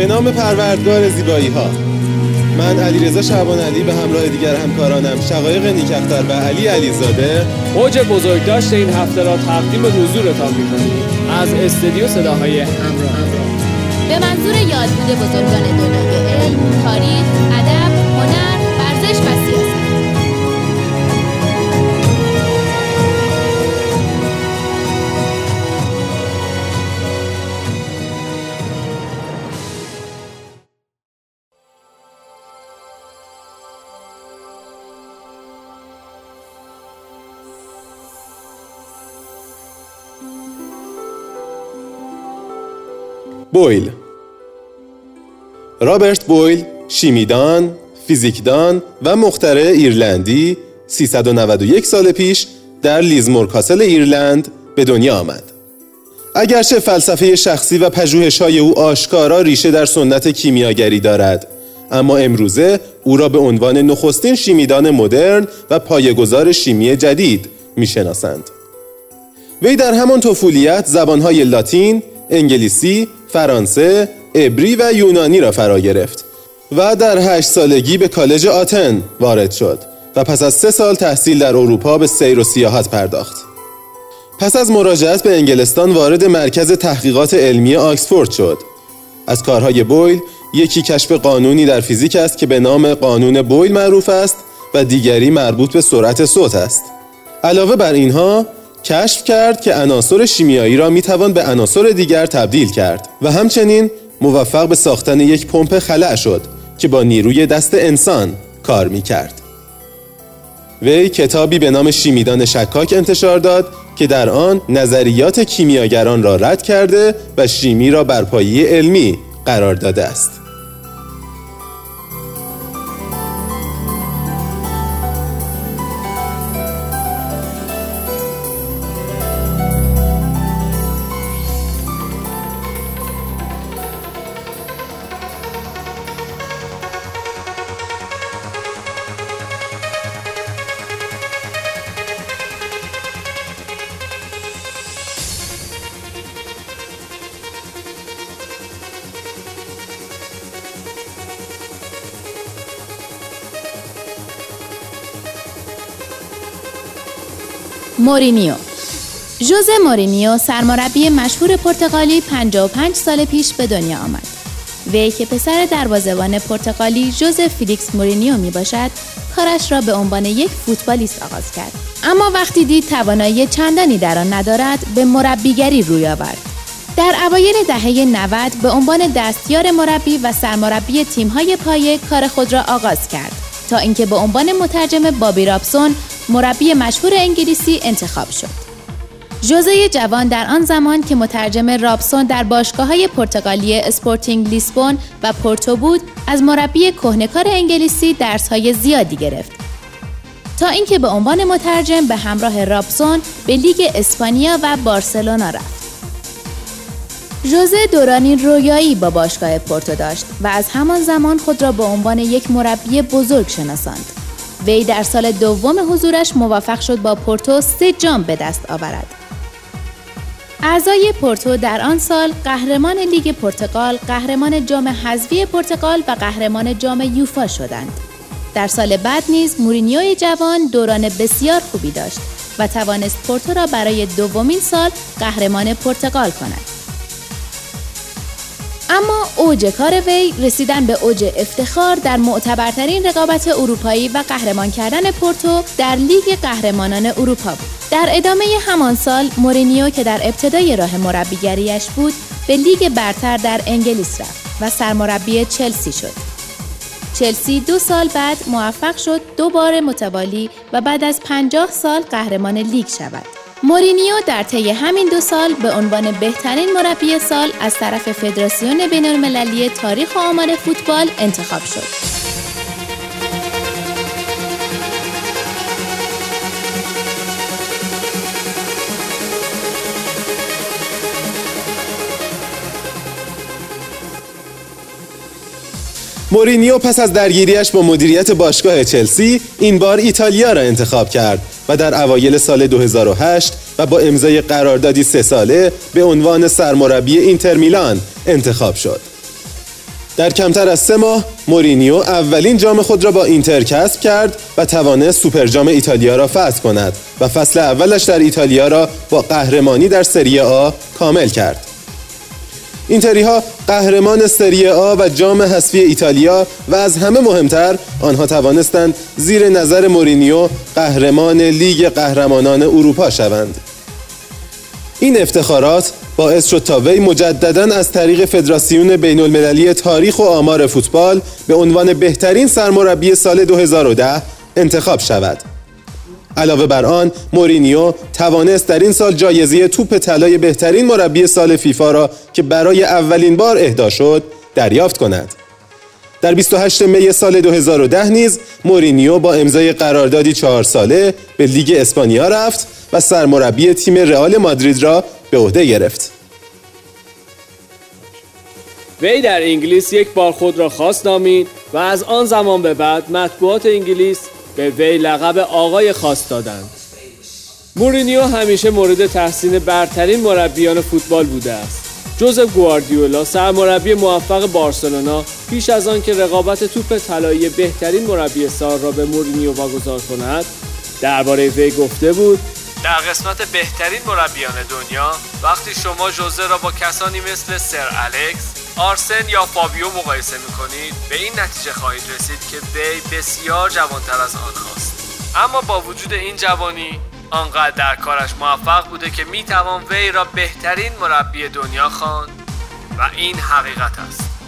به نام پروردگار زیبایی ها من علیرضا شعبان علی به همراه دیگر همکارانم شقایق نیکختر و علی علیزاده اوج بزرگداشت این هفته را تقدیم حضورتان می‌کنیم. از استودیو صداهای همراه. به منظور یادبود بزرگان دنیای علم، تاریخ، ادب، بویل رابرت بویل شیمیدان، فیزیکدان و مخترع ایرلندی 391 سال پیش در لیزمور کاسل ایرلند به دنیا آمد. اگرچه فلسفه شخصی و پژوهش‌های او آشکارا ریشه در سنت کیمیاگری دارد اما امروزه او را به عنوان نخستین شیمیدان مدرن و پایه‌گذار شیمی جدید می‌شناسند. وی در همان طفولیت زبانهای لاتین، انگلیسی، فرانسه، عبری و یونانی را فرا گرفت و در هشت سالگی به کالج آتن وارد شد و پس از سه سال تحصیل در اروپا به سیر و سیاحت پرداخت. پس از مراجعت به انگلستان وارد مرکز تحقیقات علمی آکسفورد شد. از کارهای بویل یکی کشف قانونی در فیزیک است که به نام قانون بویل معروف است و دیگری مربوط به سرعت صوت است. علاوه بر اینها کشف کرد که عناصر شیمیایی را می توان به عناصر دیگر تبدیل کرد و همچنین موفق به ساختن یک پمپ خلع شد که با نیروی دست انسان کار می کرد. وی کتابی به نام شیمیدان شکاک انتشار داد که در آن نظریات کیمیاگران را رد کرده و شیمی را بر پایه علمی قرار داده است. مورینیو ژوزه مورینیو سرمربی مشهور پرتغالی 55 سال پیش به دنیا آمد. وی که پسر دروازه‌بان پرتغالی ژوزه فیلیکس مورینیو می باشد، کارش را به عنوان یک فوتبالیست آغاز کرد. اما وقتی دید توانایی چندانی در آن ندارد، به مربیگری روی آورد. در اوایل دهه 90 به عنوان دستیار مربی و سرمربی تیم‌های پایه کار خود را آغاز کرد تا اینکه به عنوان مترجم بابی رابسون مربی مشهور انگلیسی انتخاب شد. ژوزه جوان در آن زمان که مترجم رابسون در باشگاه های پرتغالی اسپورتینگ لیسبون و پورتو بود از مربی کهنه‌کار انگلیسی درس های زیادی گرفت تا اینکه به عنوان مترجم به همراه رابسون به لیگ اسپانیا و بارسلونا رفت. ژوزه دورانی رویایی با باشگاه پورتو داشت و از همان زمان خود را به عنوان یک مربی بزرگ شناساند. وی در سال دوم حضورش موفق شد با پورتو سه جام به دست آورد. اعضای پورتو در آن سال قهرمان لیگ پرتغال، قهرمان جام حذفی پرتغال و قهرمان جام یوفا شدند. در سال بعد نیز مورینیوی جوان دوران بسیار خوبی داشت و توانست پورتو را برای دومین سال قهرمان پرتغال کند. اما اوج کار وی رسیدن به اوج افتخار در معتبرترین رقابت اروپایی و قهرمان کردن پورتو در لیگ قهرمانان اروپا بود. در ادامه همان سال مورینیو که در ابتدای راه مربیگریش بود به لیگ برتر در انگلیس رفت و سرمربی چلسی شد. چلسی دو سال بعد موفق شد دو بار متوالی و بعد از پنجاه سال قهرمان لیگ شود. مورینیو در طی همین دو سال به عنوان بهترین مربی سال از طرف فدراسیون بین‌المللی تاریخ و آمار فوتبال انتخاب شد. مورینیو پس از درگیریش با مدیریت باشگاه چلسی این بار ایتالیا را انتخاب کرد و در اوایل سال 2008 و با امضای قراردادی سه ساله به عنوان سرمربی اینتر میلان انتخاب شد. در کمتر از سه ماه مورینیو اولین جام خود را با اینتر کسب کرد و توانست سوپر جام ایتالیا را فتح کند و فصل اولش در ایتالیا را با قهرمانی در سری آ کامل کرد. اینتری ها قهرمان سری آ و جام حذفی ایتالیا و از همه مهمتر آنها توانستند زیر نظر مورینیو قهرمان لیگ قهرمانان اروپا شوند. این افتخارات باعث شد تا وی مجددا از طریق فدراسیون بین المللی تاریخ و آمار فوتبال به عنوان بهترین سرمربی سال 2010 انتخاب شود. علاوه بر آن مورینیو توانست در این سال جایزه توپ طلای بهترین مربی سال فیفا را که برای اولین بار اهدا شد دریافت کند. در 28 می سال 2010 نیز مورینیو با امضای قراردادی چهار ساله به لیگ اسپانیا رفت و سرمربی تیم رئال مادرید را به عهده گرفت. وی در انگلیس یک بار خود را خاص نامید و از آن زمان به بعد مطبوعات انگلیس به وی لقب آقای خاص دادند. مورینیو همیشه مورد تحسین برترین مربیان فوتبال بوده است. جوزف گواردیولا سرمربی موفق بارسلونا پیش از آن که رقابت توپ طلایی بهترین مربی سال را به مورینیو واگذار کند درباره وی گفته بود در قسمت بهترین مربیان دنیا وقتی شما جوزه را با کسانی مثل سر الکس آرسن یا فابیو مقایسه می‌کنید؟ به این نتیجه خواهید رسید که وی بسیار جوانتر از آنهاست اما با وجود این جوانی آنقدر در کارش موفق بوده که می‌توان وی را بهترین مربی دنیا خواند. و این حقیقت است.